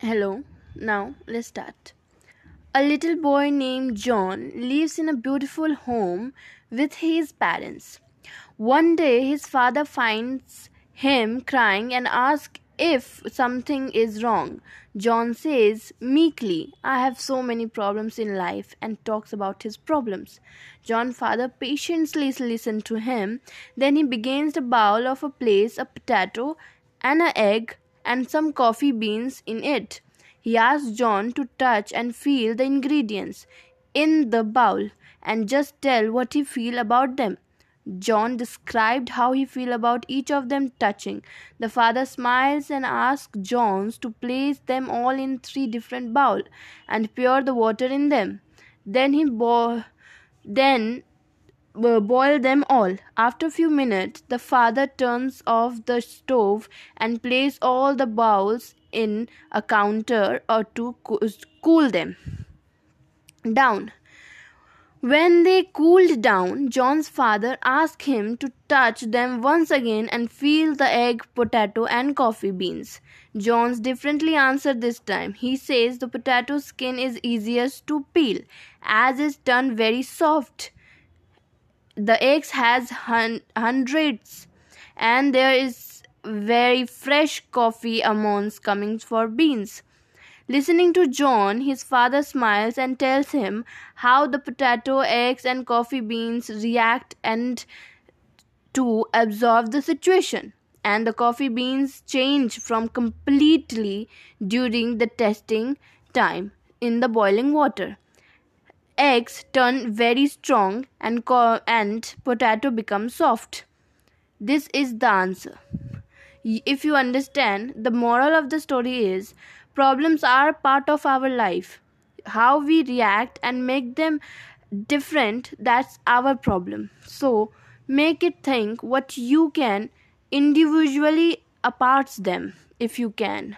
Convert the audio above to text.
Hello, now let's start. A little boy named John lives in a beautiful home with his parents. One day, his father finds him crying and asks if something is wrong. John says meekly, I have so many problems in life, and talks about his problems. John's father patiently listens to him. Then he begins a bowl of a place, a potato, and an egg, and some coffee beans in it. He asks John to touch and feel the ingredients in the bowl and just tell what he feel about them. John described how he feel about each of them touching. The father smiles and asks John to place them all in three different bowls and pour the water in them. Then he bo- then Uh, boil them all. After a few minutes, the father turns off the stove and places all the bowls in a counter or to cool them down. When they cooled down, John's father asked him to touch them once again and feel the egg, potato, and coffee beans. John's differently answered this time. He says the potato skin is easiest to peel, as it's done very soft. The eggs has hun- hundreds, and there is very fresh coffee amounts coming for beans. Listening to John, his father smiles and tells him how the potato, eggs, and coffee beans react and to absorb the situation. And the coffee beans change from completely during the testing time in the boiling water. Eggs turn very strong and, co- and potato becomes soft. This is the answer. If you understand, the moral of the story is Problems are part of our life. How we react and make them different, that's our problem. So, make it think what you can individually apart them if you can.